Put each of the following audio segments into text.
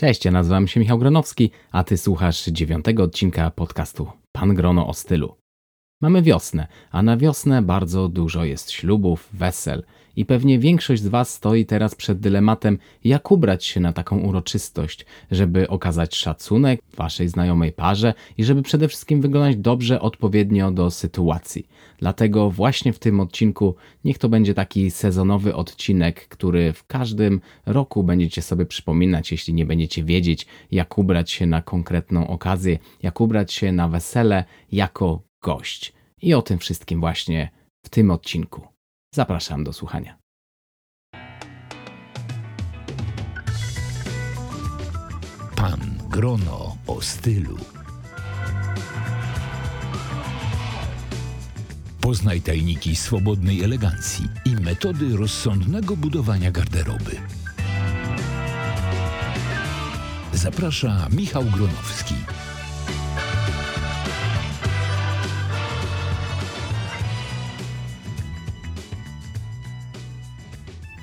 Cześć, ja nazywam się Michał Gronowski, a ty słuchasz dziewiątego odcinka podcastu Pan Grono o stylu. Mamy wiosnę, a na wiosnę bardzo dużo jest ślubów, wesel i pewnie większość z Was stoi teraz przed dylematem, jak ubrać się na taką uroczystość, żeby okazać szacunek Waszej znajomej parze i żeby przede wszystkim wyglądać dobrze, odpowiednio do sytuacji. Dlatego właśnie w tym odcinku niech to będzie taki sezonowy odcinek, który w każdym roku będziecie sobie przypominać, jeśli nie będziecie wiedzieć, jak ubrać się na konkretną okazję, jak ubrać się na wesele jako gość. I o tym wszystkim właśnie w tym odcinku. Zapraszam do słuchania. Pan Grono o stylu. Poznaj tajniki swobodnej elegancji i metody rozsądnego budowania garderoby. Zaprasza Michał Gronowski.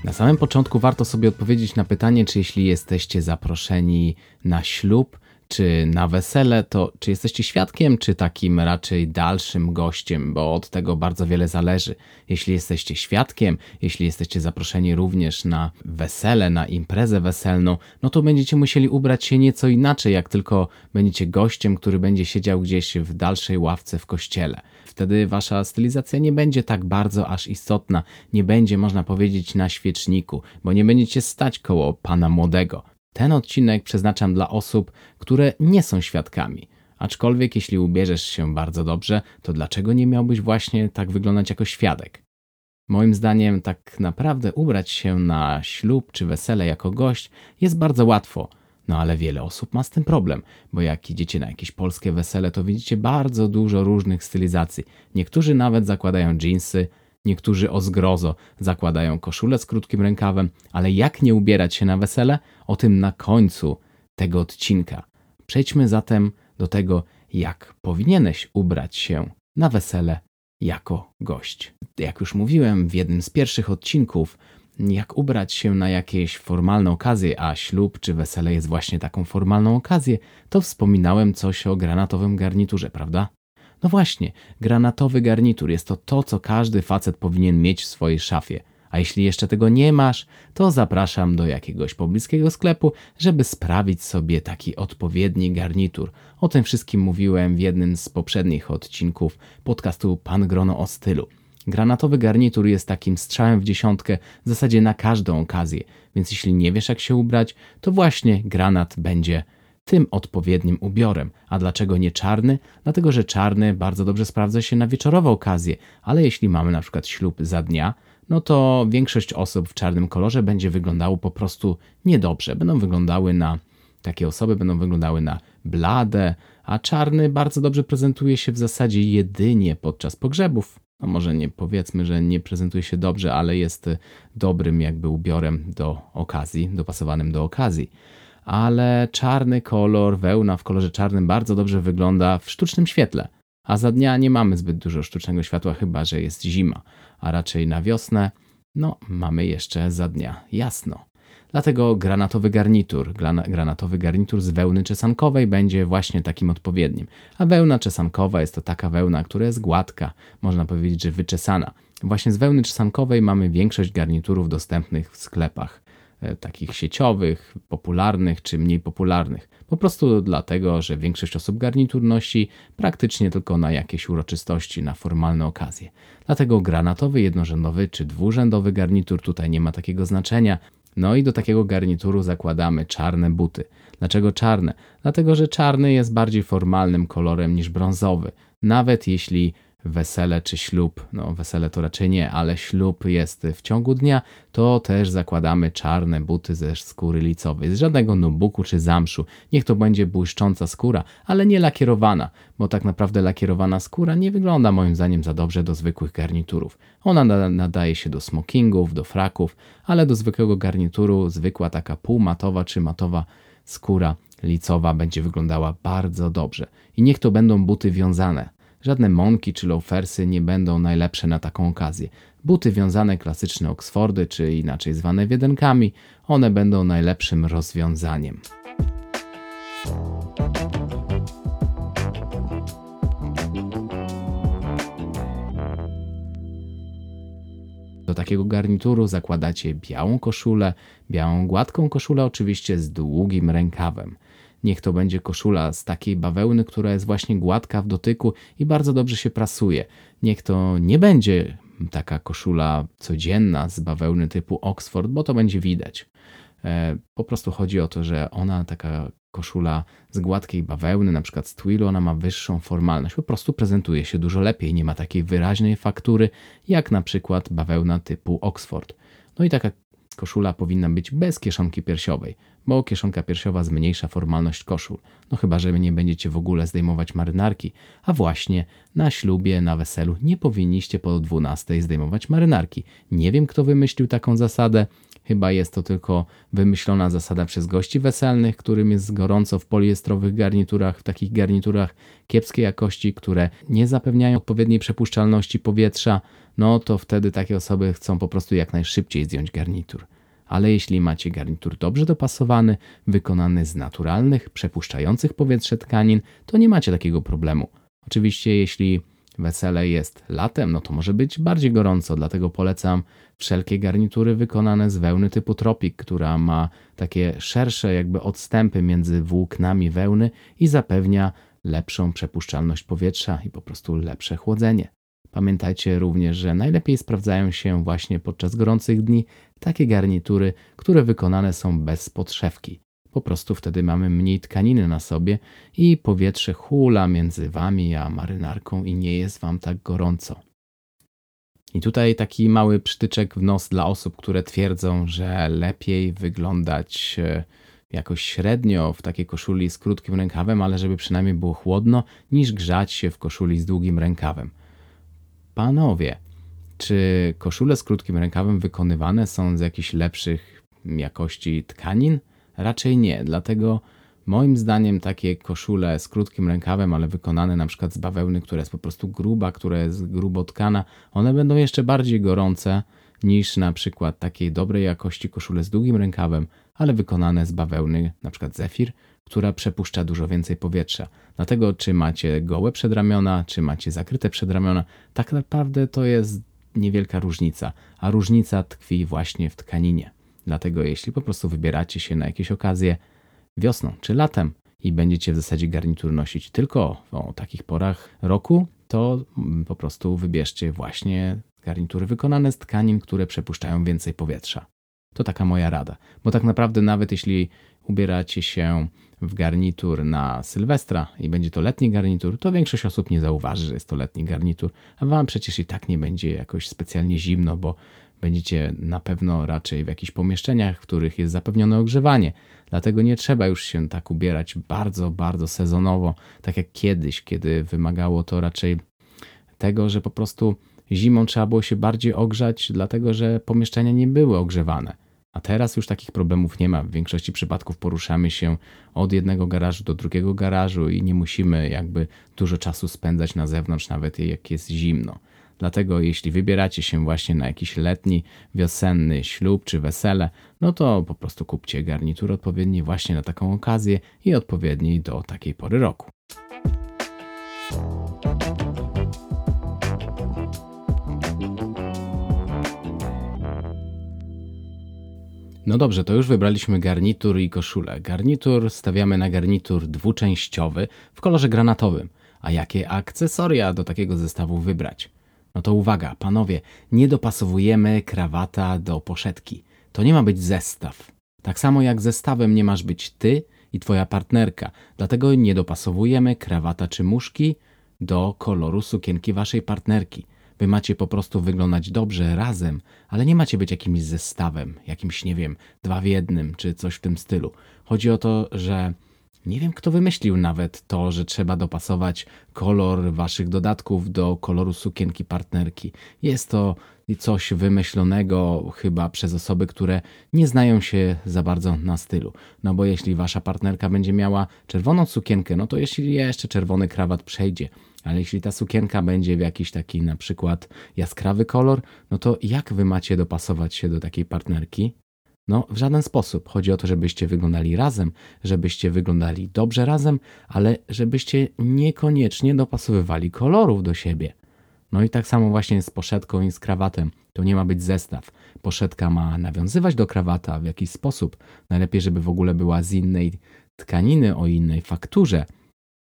Na samym początku warto sobie odpowiedzieć na pytanie, czy jeśli jesteście zaproszeni na ślub, czy na wesele, to czy jesteście świadkiem, czy takim raczej dalszym gościem, bo od tego bardzo wiele zależy. Jeśli jesteście świadkiem, jeśli jesteście zaproszeni również na wesele, na imprezę weselną, no to będziecie musieli ubrać się nieco inaczej, jak tylko będziecie gościem, który będzie siedział gdzieś w dalszej ławce w kościele. Wtedy wasza stylizacja nie będzie tak bardzo aż istotna, nie będzie można powiedzieć na świeczniku, bo nie będziecie stać koło pana młodego. Ten odcinek przeznaczam dla osób, które nie są świadkami. Aczkolwiek, jeśli ubierzesz się bardzo dobrze, to dlaczego nie miałbyś właśnie tak wyglądać jako świadek? Moim zdaniem, tak naprawdę ubrać się na ślub czy wesele jako gość jest bardzo łatwo. No ale wiele osób ma z tym problem, bo jak idziecie na jakieś polskie wesele, to widzicie bardzo dużo różnych stylizacji. Niektórzy nawet zakładają dżinsy, Niektórzy o zgrozo zakładają koszulę z krótkim rękawem, ale jak nie ubierać się na wesele? O tym na końcu tego odcinka. Przejdźmy zatem do tego, jak powinieneś ubrać się na wesele jako gość. Jak już mówiłem w jednym z pierwszych odcinków, jak ubrać się na jakieś formalne okazje, a ślub czy wesele jest właśnie taką formalną okazję, to wspominałem coś o granatowym garniturze, prawda? No właśnie, granatowy garnitur jest to to, co każdy facet powinien mieć w swojej szafie. A jeśli jeszcze tego nie masz, to zapraszam do jakiegoś pobliskiego sklepu, żeby sprawić sobie taki odpowiedni garnitur. O tym wszystkim mówiłem w jednym z poprzednich odcinków podcastu Pan Grono o stylu. Granatowy garnitur jest takim strzałem w dziesiątkę w zasadzie na każdą okazję, więc jeśli nie wiesz jak się ubrać, to właśnie granat będzie tym odpowiednim ubiorem. A dlaczego nie czarny? Dlatego, że czarny bardzo dobrze sprawdza się na wieczorowe okazje, ale jeśli mamy na przykład ślub za dnia, no to większość osób w czarnym kolorze będzie wyglądało po prostu niedobrze. Będą wyglądały na takie osoby będą wyglądały na blade, a czarny bardzo dobrze prezentuje się w zasadzie jedynie podczas pogrzebów. No może nie powiedzmy, że nie prezentuje się dobrze, ale jest dobrym jakby ubiorem do okazji, dopasowanym do okazji ale czarny kolor, wełna w kolorze czarnym bardzo dobrze wygląda w sztucznym świetle. A za dnia nie mamy zbyt dużo sztucznego światła, chyba że jest zima, a raczej na wiosnę, no mamy jeszcze za dnia jasno. Dlatego granatowy garnitur, granatowy garnitur z wełny czesankowej będzie właśnie takim odpowiednim. A wełna czesankowa jest to taka wełna, która jest gładka, można powiedzieć, że wyczesana. Właśnie z wełny czesankowej mamy większość garniturów dostępnych w sklepach. E, takich sieciowych, popularnych czy mniej popularnych. Po prostu dlatego, że większość osób garnitur nosi praktycznie tylko na jakieś uroczystości, na formalne okazje. Dlatego granatowy, jednorzędowy czy dwurzędowy garnitur tutaj nie ma takiego znaczenia. No i do takiego garnituru zakładamy czarne buty. Dlaczego czarne? Dlatego, że czarny jest bardziej formalnym kolorem niż brązowy. Nawet jeśli wesele czy ślub, no wesele to raczej nie, ale ślub jest w ciągu dnia, to też zakładamy czarne buty ze skóry licowej, z żadnego nubuku czy zamszu. Niech to będzie błyszcząca skóra, ale nie lakierowana, bo tak naprawdę lakierowana skóra nie wygląda moim zdaniem za dobrze do zwykłych garniturów. Ona nadaje się do smokingów, do fraków, ale do zwykłego garnituru zwykła taka półmatowa czy matowa skóra licowa będzie wyglądała bardzo dobrze. I niech to będą buty wiązane. Żadne monki czy loafersy nie będą najlepsze na taką okazję. Buty wiązane klasyczne Oxfordy, czy inaczej zwane wiedenkami, one będą najlepszym rozwiązaniem. Do takiego garnituru zakładacie białą koszulę, białą gładką koszulę, oczywiście z długim rękawem. Niech to będzie koszula z takiej bawełny, która jest właśnie gładka w dotyku i bardzo dobrze się prasuje. Niech to nie będzie taka koszula codzienna z bawełny typu Oxford, bo to będzie widać. E, po prostu chodzi o to, że ona, taka koszula z gładkiej bawełny, na przykład z twilu, ona ma wyższą formalność. Po prostu prezentuje się dużo lepiej, nie ma takiej wyraźnej faktury, jak na przykład bawełna typu Oxford. No i taka koszula powinna być bez kieszonki piersiowej, bo kieszonka piersiowa zmniejsza formalność koszul. No chyba, że nie będziecie w ogóle zdejmować marynarki, a właśnie na ślubie, na weselu nie powinniście po 12 zdejmować marynarki. Nie wiem, kto wymyślił taką zasadę, Chyba jest to tylko wymyślona zasada przez gości weselnych, którym jest gorąco w poliestrowych garniturach, w takich garniturach kiepskiej jakości, które nie zapewniają odpowiedniej przepuszczalności powietrza, no to wtedy takie osoby chcą po prostu jak najszybciej zdjąć garnitur. Ale jeśli macie garnitur dobrze dopasowany, wykonany z naturalnych, przepuszczających powietrze tkanin, to nie macie takiego problemu. Oczywiście, jeśli wesele jest latem, no to może być bardziej gorąco, dlatego polecam wszelkie garnitury wykonane z wełny typu tropik, która ma takie szersze jakby odstępy między włóknami wełny i zapewnia lepszą przepuszczalność powietrza i po prostu lepsze chłodzenie. Pamiętajcie również, że najlepiej sprawdzają się właśnie podczas gorących dni takie garnitury, które wykonane są bez podszewki. Po prostu wtedy mamy mniej tkaniny na sobie i powietrze hula między wami a marynarką i nie jest wam tak gorąco. I tutaj taki mały przytyczek w nos dla osób, które twierdzą, że lepiej wyglądać e, jakoś średnio w takiej koszuli z krótkim rękawem, ale żeby przynajmniej było chłodno, niż grzać się w koszuli z długim rękawem. Panowie, czy koszule z krótkim rękawem wykonywane są z jakichś lepszych jakości tkanin? Raczej nie, dlatego moim zdaniem takie koszule z krótkim rękawem, ale wykonane na przykład z bawełny, która jest po prostu gruba, która jest grubo tkana, one będą jeszcze bardziej gorące niż na przykład takiej dobrej jakości koszule z długim rękawem, ale wykonane z bawełny, na przykład zefir, która przepuszcza dużo więcej powietrza. Dlatego czy macie gołe przedramiona, czy macie zakryte przedramiona, tak naprawdę to jest niewielka różnica, a różnica tkwi właśnie w tkaninie. Dlatego jeśli po prostu wybieracie się na jakieś okazje wiosną czy latem i będziecie w zasadzie garnitur nosić tylko o takich porach roku, to mm, po prostu wybierzcie właśnie garnitury wykonane z tkanin, które przepuszczają więcej powietrza. To taka moja rada, bo tak naprawdę nawet jeśli ubieracie się w garnitur na Sylwestra i będzie to letni garnitur, to większość osób nie zauważy, że jest to letni garnitur, a wam przecież i tak nie będzie jakoś specjalnie zimno, bo Będziecie na pewno raczej w jakichś pomieszczeniach, w których jest zapewnione ogrzewanie. Dlatego nie trzeba już się tak ubierać bardzo, bardzo sezonowo, tak jak kiedyś, kiedy wymagało to raczej tego, że po prostu zimą trzeba było się bardziej ogrzać, dlatego że pomieszczenia nie były ogrzewane. A teraz już takich problemów nie ma. W większości przypadków poruszamy się od jednego garażu do drugiego garażu i nie musimy jakby dużo czasu spędzać na zewnątrz, nawet jak jest zimno. Dlatego jeśli wybieracie się właśnie na jakiś letni, wiosenny ślub czy wesele, no to po prostu kupcie garnitur odpowiedni właśnie na taką okazję i odpowiedni do takiej pory roku. No dobrze, to już wybraliśmy garnitur i koszulę. Garnitur stawiamy na garnitur dwuczęściowy w kolorze granatowym. A jakie akcesoria do takiego zestawu wybrać? No to uwaga, panowie, nie dopasowujemy krawata do poszetki. To nie ma być zestaw. Tak samo jak zestawem nie masz być ty i twoja partnerka. Dlatego nie dopasowujemy krawata czy muszki do koloru sukienki waszej partnerki. Wy macie po prostu wyglądać dobrze razem, ale nie macie być jakimś zestawem, jakimś, nie wiem, dwa w jednym czy coś w tym stylu. Chodzi o to, że nie wiem, kto wymyślił nawet to, że trzeba dopasować kolor waszych dodatków do koloru sukienki partnerki. Jest to coś wymyślonego chyba przez osoby, które nie znają się za bardzo na stylu. No bo jeśli wasza partnerka będzie miała czerwoną sukienkę, no to jeśli jeszcze czerwony krawat przejdzie. Ale jeśli ta sukienka będzie w jakiś taki na przykład jaskrawy kolor, no to jak wy macie dopasować się do takiej partnerki? No, w żaden sposób. Chodzi o to, żebyście wyglądali razem, żebyście wyglądali dobrze razem, ale żebyście niekoniecznie dopasowywali kolorów do siebie. No i tak samo właśnie z poszetką i z krawatem. To nie ma być zestaw. Poszetka ma nawiązywać do krawata w jakiś sposób. Najlepiej, żeby w ogóle była z innej tkaniny, o innej fakturze.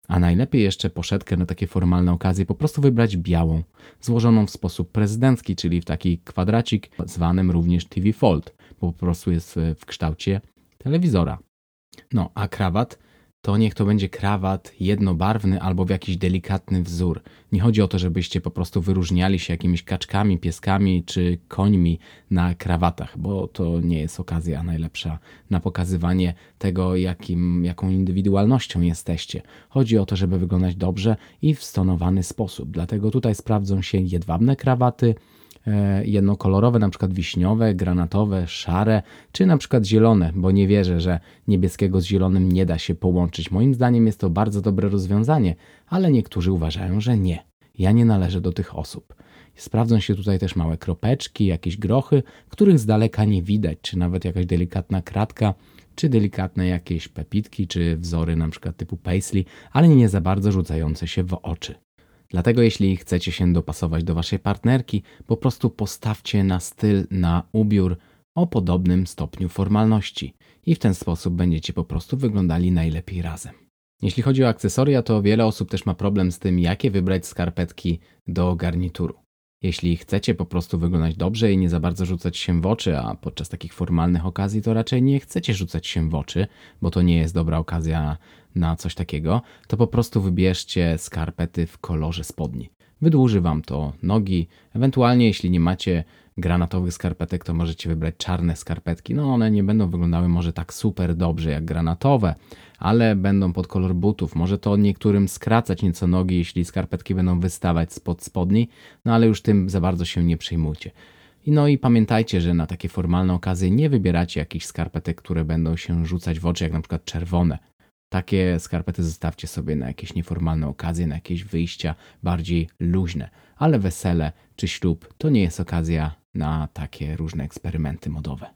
A najlepiej jeszcze poszetkę na takie formalne okazje po prostu wybrać białą, złożoną w sposób prezydencki, czyli w taki kwadracik zwanym również TV Fold, po prostu jest w kształcie telewizora. No, a krawat to niech to będzie krawat jednobarwny albo w jakiś delikatny wzór. Nie chodzi o to, żebyście po prostu wyróżniali się jakimiś kaczkami, pieskami czy końmi na krawatach, bo to nie jest okazja najlepsza na pokazywanie tego, jakim, jaką indywidualnością jesteście. Chodzi o to, żeby wyglądać dobrze i w stonowany sposób. Dlatego tutaj sprawdzą się jedwabne krawaty, jednokolorowe, na przykład wiśniowe, granatowe, szare, czy na przykład zielone, bo nie wierzę, że niebieskiego z zielonym nie da się połączyć. Moim zdaniem jest to bardzo dobre rozwiązanie, ale niektórzy uważają, że nie. Ja nie należę do tych osób. Sprawdzą się tutaj też małe kropeczki, jakieś grochy, których z daleka nie widać, czy nawet jakaś delikatna kratka, czy delikatne jakieś pepitki, czy wzory na przykład typu paisley, ale nie za bardzo rzucające się w oczy. Dlatego jeśli chcecie się dopasować do waszej partnerki, po prostu postawcie na styl, na ubiór o podobnym stopniu formalności i w ten sposób będziecie po prostu wyglądali najlepiej razem. Jeśli chodzi o akcesoria, to wiele osób też ma problem z tym, jakie wybrać skarpetki do garnituru. Jeśli chcecie po prostu wyglądać dobrze i nie za bardzo rzucać się w oczy, a podczas takich formalnych okazji to raczej nie chcecie rzucać się w oczy, bo to nie jest dobra okazja na coś takiego, to po prostu wybierzcie skarpety w kolorze spodni. Wydłuży Wam to nogi, ewentualnie jeśli nie macie granatowych skarpetek, to możecie wybrać czarne skarpetki. No one nie będą wyglądały może tak super dobrze jak granatowe, ale będą pod kolor butów. Może to niektórym skracać nieco nogi, jeśli skarpetki będą wystawać spod spodni, no ale już tym za bardzo się nie przejmujcie. No i pamiętajcie, że na takie formalne okazje nie wybieracie jakichś skarpetek, które będą się rzucać w oczy, jak na przykład czerwone. Takie skarpety zostawcie sobie na jakieś nieformalne okazje, na jakieś wyjścia bardziej luźne. Ale wesele czy ślub to nie jest okazja na takie różne eksperymenty modowe.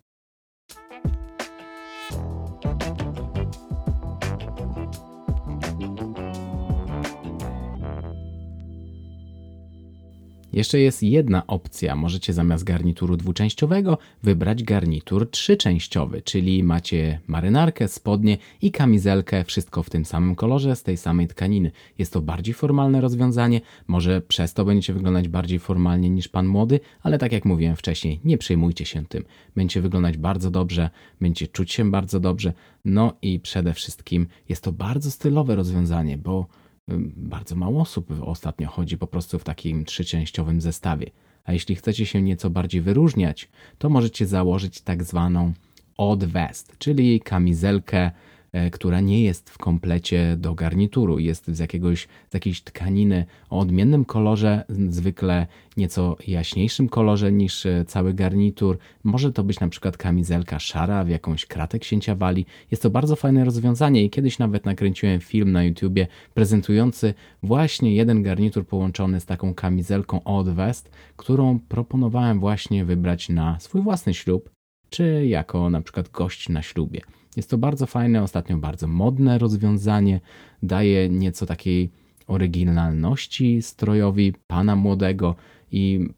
Jeszcze jest jedna opcja. Możecie zamiast garnituru dwuczęściowego wybrać garnitur trzyczęściowy, czyli macie marynarkę, spodnie i kamizelkę, wszystko w tym samym kolorze, z tej samej tkaniny. Jest to bardziej formalne rozwiązanie, może przez to będziecie wyglądać bardziej formalnie niż pan młody, ale tak jak mówiłem wcześniej, nie przejmujcie się tym. Będziecie wyglądać bardzo dobrze, będziecie czuć się bardzo dobrze, no i przede wszystkim jest to bardzo stylowe rozwiązanie, bo bardzo mało osób ostatnio chodzi po prostu w takim trzyczęściowym zestawie. A jeśli chcecie się nieco bardziej wyróżniać, to możecie założyć tak zwaną odd vest, czyli kamizelkę która nie jest w komplecie do garnituru. Jest z, jakiegoś, z jakiejś tkaniny o odmiennym kolorze, zwykle nieco jaśniejszym kolorze niż e, cały garnitur. Może to być na przykład kamizelka szara w jakąś kratę księcia wali. Jest to bardzo fajne rozwiązanie i kiedyś nawet nakręciłem film na YouTubie prezentujący właśnie jeden garnitur połączony z taką kamizelką od vest, którą proponowałem właśnie wybrać na swój własny ślub, czy jako na przykład gość na ślubie. Jest to bardzo fajne, ostatnio bardzo modne rozwiązanie, daje nieco takiej oryginalności strojowi pana młodego i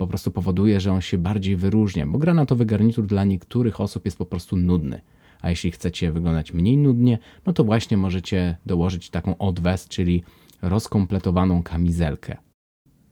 po prostu powoduje, że on się bardziej wyróżnia, bo granatowy garnitur dla niektórych osób jest po prostu nudny. A jeśli chcecie wyglądać mniej nudnie, no to właśnie możecie dołożyć taką odwest, czyli rozkompletowaną kamizelkę.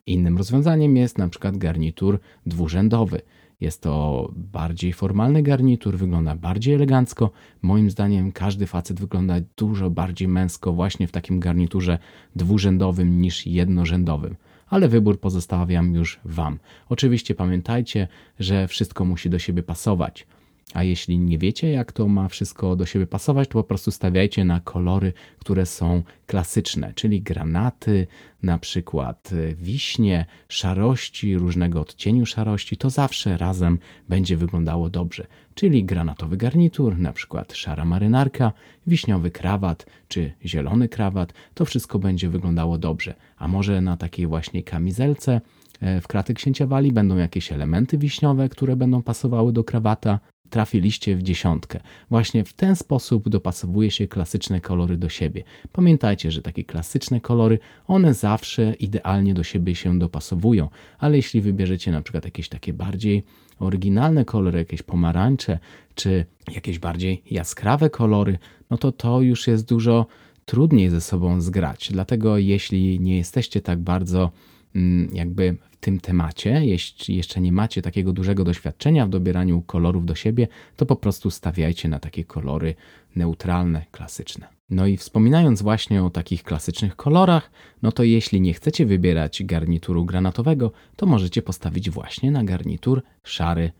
Innym rozwiązaniem jest na przykład garnitur dwurzędowy. Jest to bardziej formalny garnitur, wygląda bardziej elegancko. Moim zdaniem każdy facet wygląda dużo bardziej męsko właśnie w takim garniturze dwurzędowym niż jednorzędowym. Ale wybór pozostawiam już Wam. Oczywiście pamiętajcie, że wszystko musi do siebie pasować. A jeśli nie wiecie, jak to ma wszystko do siebie pasować, to po prostu stawiajcie na kolory, które są klasyczne, czyli granaty, na przykład e, wiśnie, szarości, różnego odcieniu szarości. To zawsze razem będzie wyglądało dobrze. Czyli granatowy garnitur, na przykład szara marynarka, wiśniowy krawat czy zielony krawat. To wszystko będzie wyglądało dobrze. A może na takiej właśnie kamizelce e, w kraty księcia wali będą jakieś elementy wiśniowe, które będą pasowały do krawata trafiliście w dziesiątkę. Właśnie w ten sposób dopasowuje się klasyczne kolory do siebie. Pamiętajcie, że takie klasyczne kolory, one zawsze idealnie do siebie się dopasowują, ale jeśli wybierzecie na przykład jakieś takie bardziej oryginalne kolory, jakieś pomarańcze, czy jakieś bardziej jaskrawe kolory, no to to już jest dużo trudniej ze sobą zgrać. Dlatego jeśli nie jesteście tak bardzo mm, jakby tym temacie, jeśli jeszcze nie macie takiego dużego doświadczenia w dobieraniu kolorów do siebie, to po prostu stawiajcie na takie kolory neutralne, klasyczne. No i wspominając właśnie o takich klasycznych kolorach, no to jeśli nie chcecie wybierać garnituru granatowego, to możecie postawić właśnie na garnitur szary,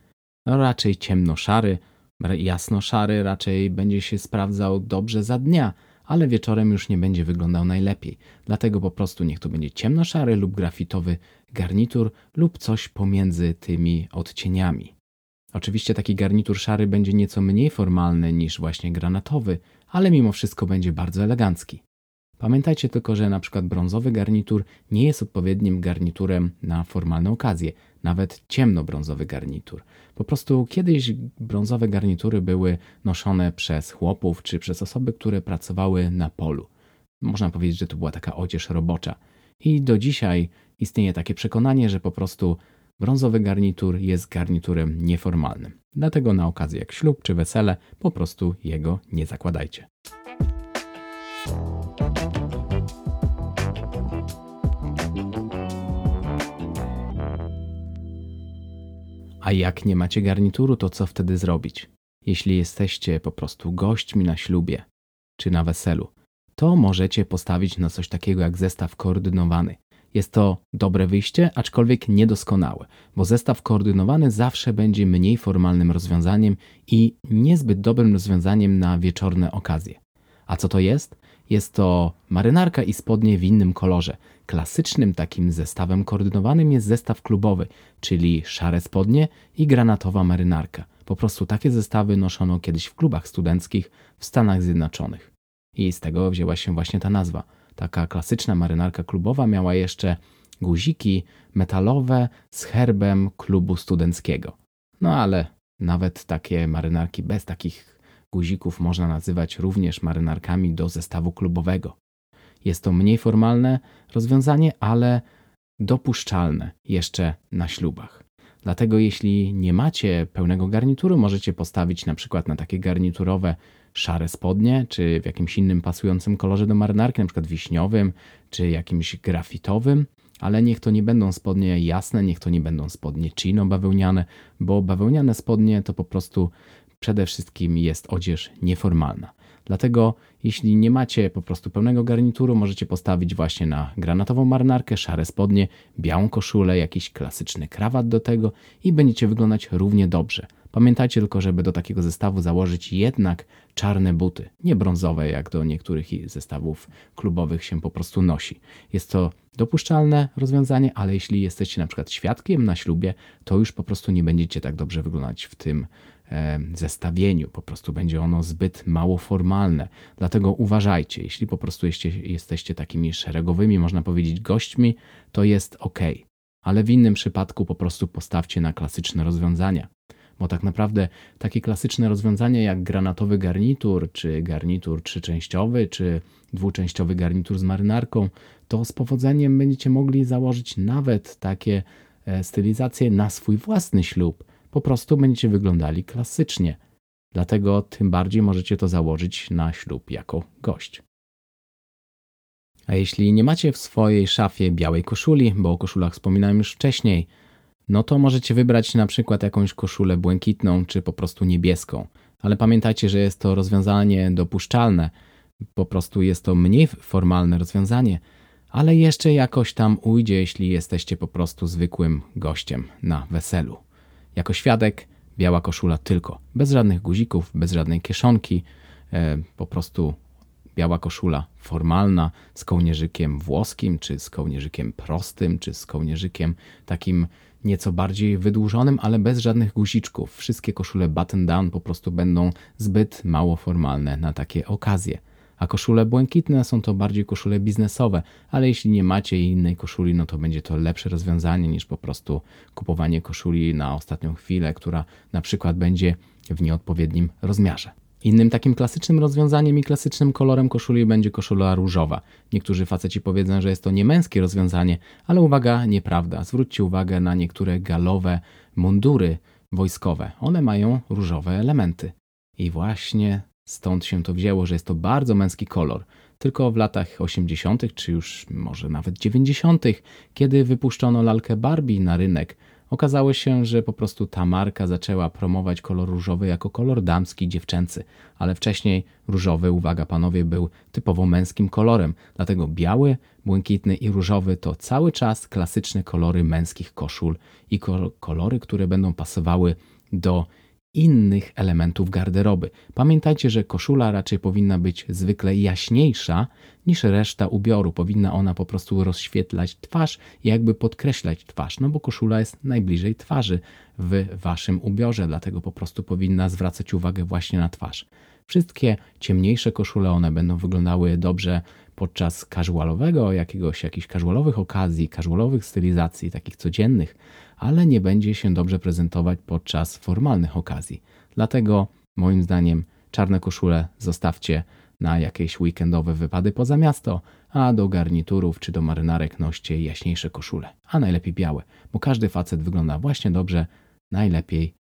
no raczej ciemno-szary, jasno-szary raczej będzie się sprawdzał dobrze za dnia, ale wieczorem już nie będzie wyglądał najlepiej. Dlatego po prostu niech to będzie ciemno-szary lub grafitowy garnitur lub coś pomiędzy tymi odcieniami. Oczywiście taki garnitur szary będzie nieco mniej formalny niż właśnie granatowy, ale mimo wszystko będzie bardzo elegancki. Pamiętajcie tylko, że na przykład brązowy garnitur nie jest odpowiednim garniturem na formalne okazje, nawet ciemnobrązowy garnitur. Po prostu kiedyś brązowe garnitury były noszone przez chłopów czy przez osoby, które pracowały na polu. Można powiedzieć, że to była taka odzież robocza. I do dzisiaj istnieje takie przekonanie, że po prostu brązowy garnitur jest garniturem nieformalnym. Dlatego na okazję jak ślub czy wesele po prostu jego nie zakładajcie. A jak nie macie garnituru, to co wtedy zrobić? Jeśli jesteście po prostu gośćmi na ślubie czy na weselu, to możecie postawić na coś takiego jak zestaw koordynowany. Jest to dobre wyjście, aczkolwiek niedoskonałe, bo zestaw koordynowany zawsze będzie mniej formalnym rozwiązaniem i niezbyt dobrym rozwiązaniem na wieczorne okazje. A co to jest? Jest to marynarka i spodnie w innym kolorze. Klasycznym takim zestawem koordynowanym jest zestaw klubowy, czyli szare spodnie i granatowa marynarka. Po prostu takie zestawy noszono kiedyś w klubach studenckich w Stanach Zjednoczonych. I z tego wzięła się właśnie ta nazwa. Taka klasyczna marynarka klubowa miała jeszcze guziki metalowe z herbem klubu studenckiego. No ale nawet takie marynarki bez takich guzików można nazywać również marynarkami do zestawu klubowego. Jest to mniej formalne rozwiązanie, ale dopuszczalne jeszcze na ślubach. Dlatego jeśli nie macie pełnego garnituru, możecie postawić na przykład na takie garniturowe szare spodnie, czy w jakimś innym pasującym kolorze do marynarki, na przykład wiśniowym, czy jakimś grafitowym, ale niech to nie będą spodnie jasne, niech to nie będą spodnie chino bawełniane, bo bawełniane spodnie to po prostu przede wszystkim jest odzież nieformalna. Dlatego, jeśli nie macie po prostu pełnego garnituru, możecie postawić właśnie na granatową marynarkę, szare spodnie, białą koszulę, jakiś klasyczny krawat do tego i będziecie wyglądać równie dobrze. Pamiętajcie tylko, żeby do takiego zestawu założyć jednak czarne buty, nie brązowe, jak do niektórych zestawów klubowych się po prostu nosi. Jest to dopuszczalne rozwiązanie, ale jeśli jesteście na przykład świadkiem na ślubie, to już po prostu nie będziecie tak dobrze wyglądać w tym zestawieniu. Po prostu będzie ono zbyt mało formalne. Dlatego uważajcie, jeśli po prostu jesteście takimi szeregowymi, można powiedzieć, gośćmi, to jest ok. Ale w innym przypadku po prostu postawcie na klasyczne rozwiązania. Bo tak naprawdę takie klasyczne rozwiązania jak granatowy garnitur, czy garnitur trzyczęściowy, czy dwuczęściowy garnitur z marynarką, to z powodzeniem będziecie mogli założyć nawet takie e, stylizacje na swój własny ślub po prostu będziecie wyglądali klasycznie. Dlatego tym bardziej możecie to założyć na ślub jako gość. A jeśli nie macie w swojej szafie białej koszuli, bo o koszulach wspominałem już wcześniej, no to możecie wybrać na przykład jakąś koszulę błękitną czy po prostu niebieską. Ale pamiętajcie, że jest to rozwiązanie dopuszczalne. Po prostu jest to mniej formalne rozwiązanie, ale jeszcze jakoś tam ujdzie, jeśli jesteście po prostu zwykłym gościem na weselu. Jako świadek biała koszula tylko, bez żadnych guzików, bez żadnej kieszonki, e, po prostu biała koszula formalna z kołnierzykiem włoskim, czy z kołnierzykiem prostym, czy z kołnierzykiem takim nieco bardziej wydłużonym, ale bez żadnych guziczków. Wszystkie koszule button down po prostu będą zbyt mało formalne na takie okazje. A koszule błękitne są to bardziej koszule biznesowe, ale jeśli nie macie innej koszuli, no to będzie to lepsze rozwiązanie niż po prostu kupowanie koszuli na ostatnią chwilę, która na przykład będzie w nieodpowiednim rozmiarze. Innym takim klasycznym rozwiązaniem i klasycznym kolorem koszuli będzie koszula różowa. Niektórzy faceci powiedzą, że jest to niemęskie rozwiązanie, ale uwaga, nieprawda. Zwróćcie uwagę na niektóre galowe mundury wojskowe. One mają różowe elementy. I właśnie stąd się to wzięło, że jest to bardzo męski kolor. Tylko w latach 80., czy już może nawet 90., kiedy wypuszczono lalkę Barbie na rynek, Okazało się, że po prostu ta marka zaczęła promować kolor różowy jako kolor damski, dziewczęcy, ale wcześniej różowy, uwaga panowie, był typowo męskim kolorem, dlatego biały, błękitny i różowy to cały czas klasyczne kolory męskich koszul i kolory, które będą pasowały do innych elementów garderoby. Pamiętajcie, że koszula raczej powinna być zwykle jaśniejsza niż reszta ubioru. Powinna ona po prostu rozświetlać twarz i jakby podkreślać twarz, no bo koszula jest najbliżej twarzy w waszym ubiorze, dlatego po prostu powinna zwracać uwagę właśnie na twarz. Wszystkie ciemniejsze koszule, one będą wyglądały dobrze podczas casualowego, jakiegoś, jakichś casualowych okazji, casualowych stylizacji, takich codziennych, ale nie będzie się dobrze prezentować podczas formalnych okazji. Dlatego moim zdaniem czarne koszule zostawcie na jakieś weekendowe wypady poza miasto, a do garniturów czy do marynarek noście jaśniejsze koszule, a najlepiej białe, bo każdy facet wygląda właśnie dobrze, najlepiej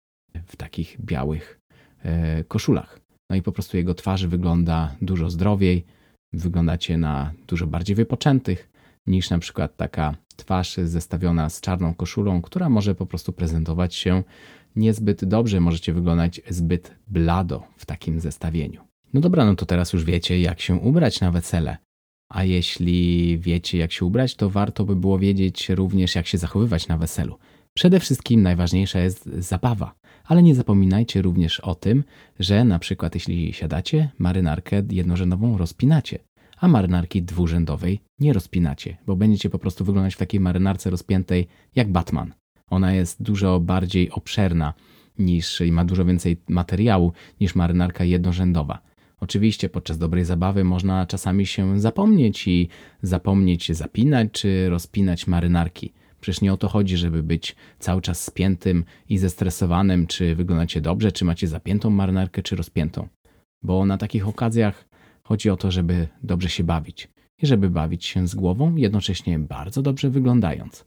w takich białych e, koszulach. No i po prostu jego twarz wygląda dużo zdrowiej, wyglądacie na dużo bardziej wypoczętych niż na przykład taka twarz zestawiona z czarną koszulą, która może po prostu prezentować się niezbyt dobrze, możecie wyglądać zbyt blado w takim zestawieniu. No dobra, no to teraz już wiecie, jak się ubrać na wesele. A jeśli wiecie, jak się ubrać, to warto by było wiedzieć również, jak się zachowywać na weselu. Przede wszystkim najważniejsza jest zabawa, ale nie zapominajcie również o tym, że na przykład jeśli siadacie, marynarkę jednorzędową rozpinacie, a marynarki dwurzędowej nie rozpinacie, bo będziecie po prostu wyglądać w takiej marynarce rozpiętej jak Batman. Ona jest dużo bardziej obszerna niż i ma dużo więcej materiału niż marynarka jednorzędowa. Oczywiście podczas dobrej zabawy można czasami się zapomnieć i zapomnieć zapinać czy rozpinać marynarki. Przecież nie o to chodzi, żeby być cały czas spiętym i zestresowanym, czy wyglądacie dobrze, czy macie zapiętą marynarkę, czy rozpiętą. Bo na takich okazjach chodzi o to, żeby dobrze się bawić i żeby bawić się z głową, jednocześnie bardzo dobrze wyglądając.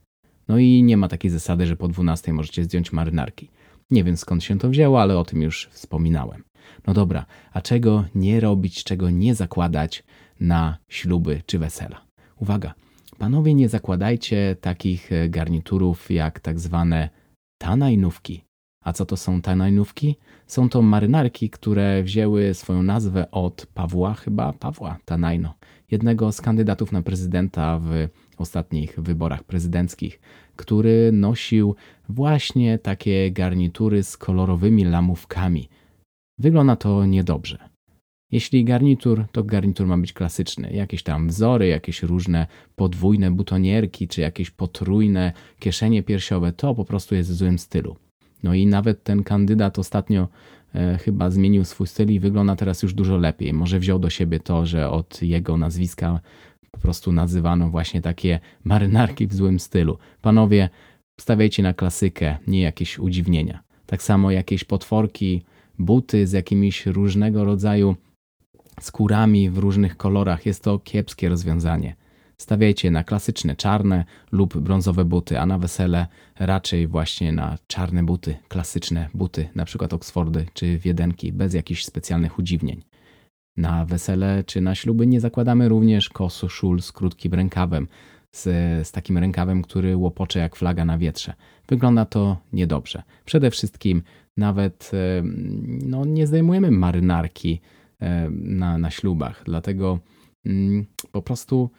No i nie ma takiej zasady, że po 12 możecie zdjąć marynarki. Nie wiem skąd się to wzięło, ale o tym już wspominałem. No dobra, a czego nie robić, czego nie zakładać na śluby czy wesela? Uwaga, panowie nie zakładajcie takich garniturów jak tak zwane tanajnówki. A co to są tanajnówki? Są to marynarki, które wzięły swoją nazwę od Pawła, chyba Pawła Tanajno, jednego z kandydatów na prezydenta w ostatnich wyborach prezydenckich, który nosił właśnie takie garnitury z kolorowymi lamówkami. Wygląda to niedobrze. Jeśli garnitur, to garnitur ma być klasyczny. Jakieś tam wzory, jakieś różne podwójne butonierki, czy jakieś potrójne kieszenie piersiowe, to po prostu jest w złym stylu. No i nawet ten kandydat ostatnio e, chyba zmienił swój styl i wygląda teraz już dużo lepiej. Może wziął do siebie to, że od jego nazwiska po prostu nazywano właśnie takie marynarki w złym stylu. Panowie, stawiajcie na klasykę, nie jakieś udziwnienia. Tak samo jakieś potworki, buty z jakimiś różnego rodzaju skórami w różnych kolorach. Jest to kiepskie rozwiązanie. Stawiajcie na klasyczne czarne lub brązowe buty, a na wesele raczej właśnie na czarne buty, klasyczne buty, na przykład Oxfordy czy Wiedenki, bez jakichś specjalnych udziwnień. Na wesele czy na śluby nie zakładamy również koszul z krótkim rękawem, z, z takim rękawem, który łopocze jak flaga na wietrze. Wygląda to niedobrze. Przede wszystkim nawet no, nie zdejmujemy marynarki na, na ślubach, dlatego mm, po prostu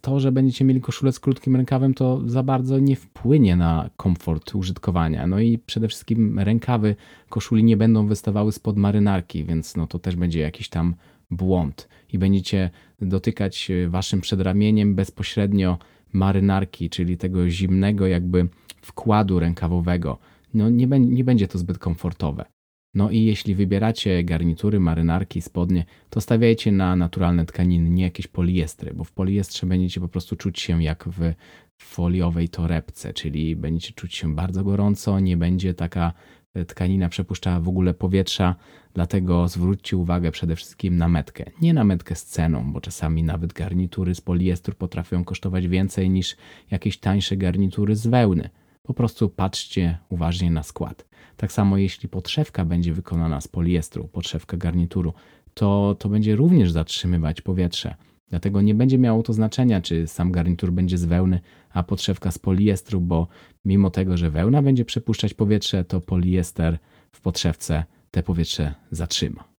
to, że będziecie mieli koszulę z krótkim rękawem, to za bardzo nie wpłynie na komfort użytkowania. No i przede wszystkim rękawy koszuli nie będą wystawały spod marynarki, więc no to też będzie jakiś tam błąd. I będziecie dotykać e, waszym przedramieniem bezpośrednio marynarki, czyli tego zimnego jakby wkładu rękawowego. No nie, nie będzie to zbyt komfortowe. No i jeśli wybieracie garnitury, marynarki, spodnie, to stawiajcie na naturalne tkaniny, nie jakieś poliestry, bo w poliestrze będziecie po prostu czuć się jak w foliowej torebce, czyli będziecie czuć się bardzo gorąco, nie będzie taka e, tkanina przepuszczała w ogóle powietrza, dlatego zwróćcie uwagę przede wszystkim na metkę. Nie na metkę z ceną, bo czasami nawet garnitury z poliestru potrafią kosztować więcej niż jakieś tańsze garnitury z wełny. Po prostu patrzcie uważnie na skład. Tak samo jeśli podszewka będzie wykonana z poliestru, podszewka garnituru, to to będzie również zatrzymywać powietrze. Dlatego nie będzie miało to znaczenia, czy sam garnitur będzie z wełny, a podszewka z poliestru, bo mimo tego, że wełna będzie przepuszczać powietrze, to poliester w podszewce te powietrze zatrzyma.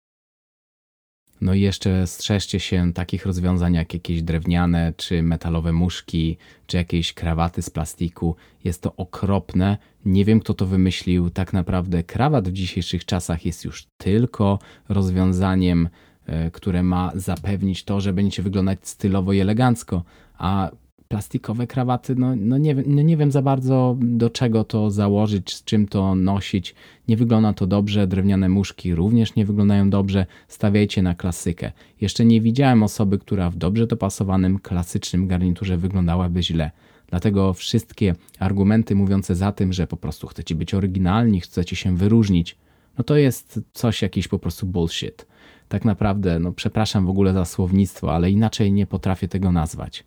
No i jeszcze strzeżcie się takich rozwiązań jak jakieś drewniane, czy metalowe muszki, czy jakieś krawaty z plastiku. Jest to okropne. Nie wiem, kto to wymyślił. Tak naprawdę krawat w dzisiejszych czasach jest już tylko rozwiązaniem, e, które ma zapewnić to, że będziecie wyglądać stylowo i elegancko, a plastikowe krawaty, no, no, nie, no nie wiem za bardzo do czego to założyć, z czym to nosić. Nie wygląda to dobrze, drewniane muszki również nie wyglądają dobrze. Stawiajcie na klasykę. Jeszcze nie widziałem osoby, która w dobrze dopasowanym, klasycznym garniturze wyglądałaby źle. Dlatego wszystkie argumenty mówiące za tym, że po prostu chcecie być oryginalni, chcecie się wyróżnić, no to jest coś jakiś po prostu bullshit. Tak naprawdę, no przepraszam w ogóle za słownictwo, ale inaczej nie potrafię tego nazwać.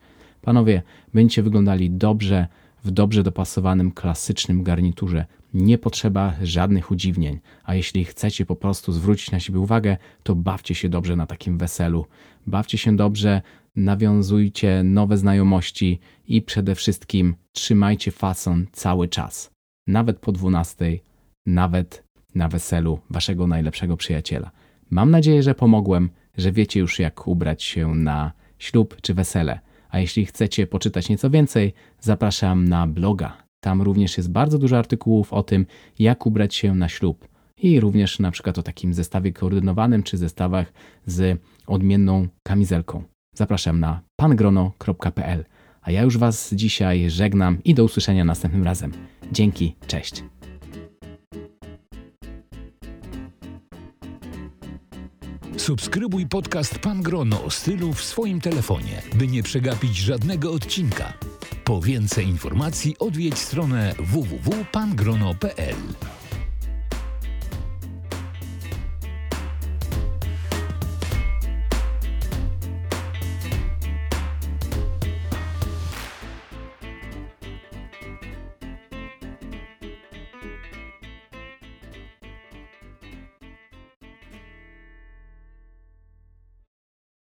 Panowie, będziecie wyglądali dobrze w dobrze dopasowanym, klasycznym garniturze. Nie potrzeba żadnych udziwnień, a jeśli chcecie po prostu zwrócić na siebie uwagę, to bawcie się dobrze na takim weselu. Bawcie się dobrze, nawiązujcie nowe znajomości i przede wszystkim trzymajcie fason cały czas. Nawet po 12, nawet na weselu waszego najlepszego przyjaciela. Mam nadzieję, że pomogłem, że wiecie już jak ubrać się na ślub czy wesele. A jeśli chcecie poczytać nieco więcej, zapraszam na bloga. Tam również jest bardzo dużo artykułów o tym, jak ubrać się na ślub. I również na przykład o takim zestawie koordynowanym czy zestawach z odmienną kamizelką. Zapraszam na pangrono.pl. A ja już Was dzisiaj żegnam i do usłyszenia następnym razem. Dzięki, cześć. Subskrybuj podcast Pan Grono stylu w swoim telefonie, by nie przegapić żadnego odcinka. Po więcej informacji odwiedź stronę www.pangrono.pl.